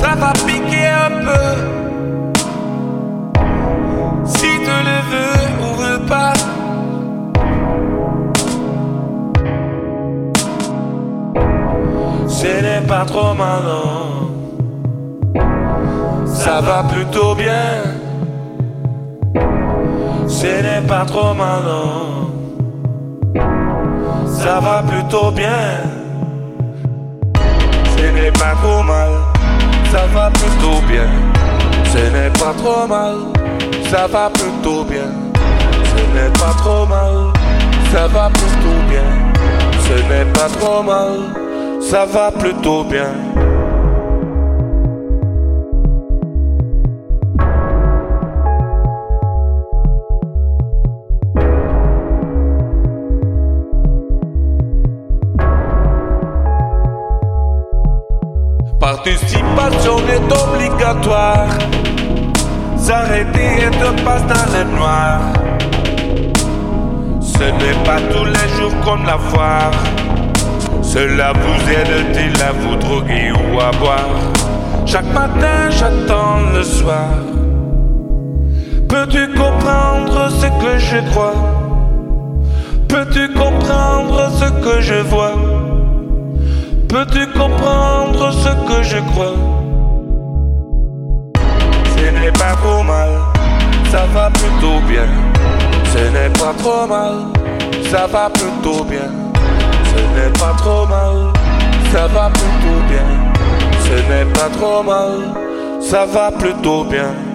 ça va piquer un peu. Si tu le veux ou veux pas. Ce n'est pas trop mal, Ça va plutôt bien. Ce n'est pas trop mal, Ça va plutôt bien. Ce n'est pas trop mal. Trop mal. Ça va plutôt bien. Ce n'est pas trop mal. Ça va plutôt bien. Ce n'est pas trop mal ça va plutôt bien. Participation est obligatoire. S'arrêter et te passe dans le noir. Ce n'est pas tous les jours comme la foire. Cela vous aide-t-il à vous droguer ou à boire Chaque matin j'attends le soir. Peux-tu comprendre ce que je crois? Peux-tu comprendre ce que je vois? Peux-tu comprendre Mal, ça va plutôt bien. Ce n'est pas trop mal, ça va plutôt bien. Ce n'est pas trop mal, ça va plutôt bien. Ce n'est pas trop mal, ça va plutôt bien.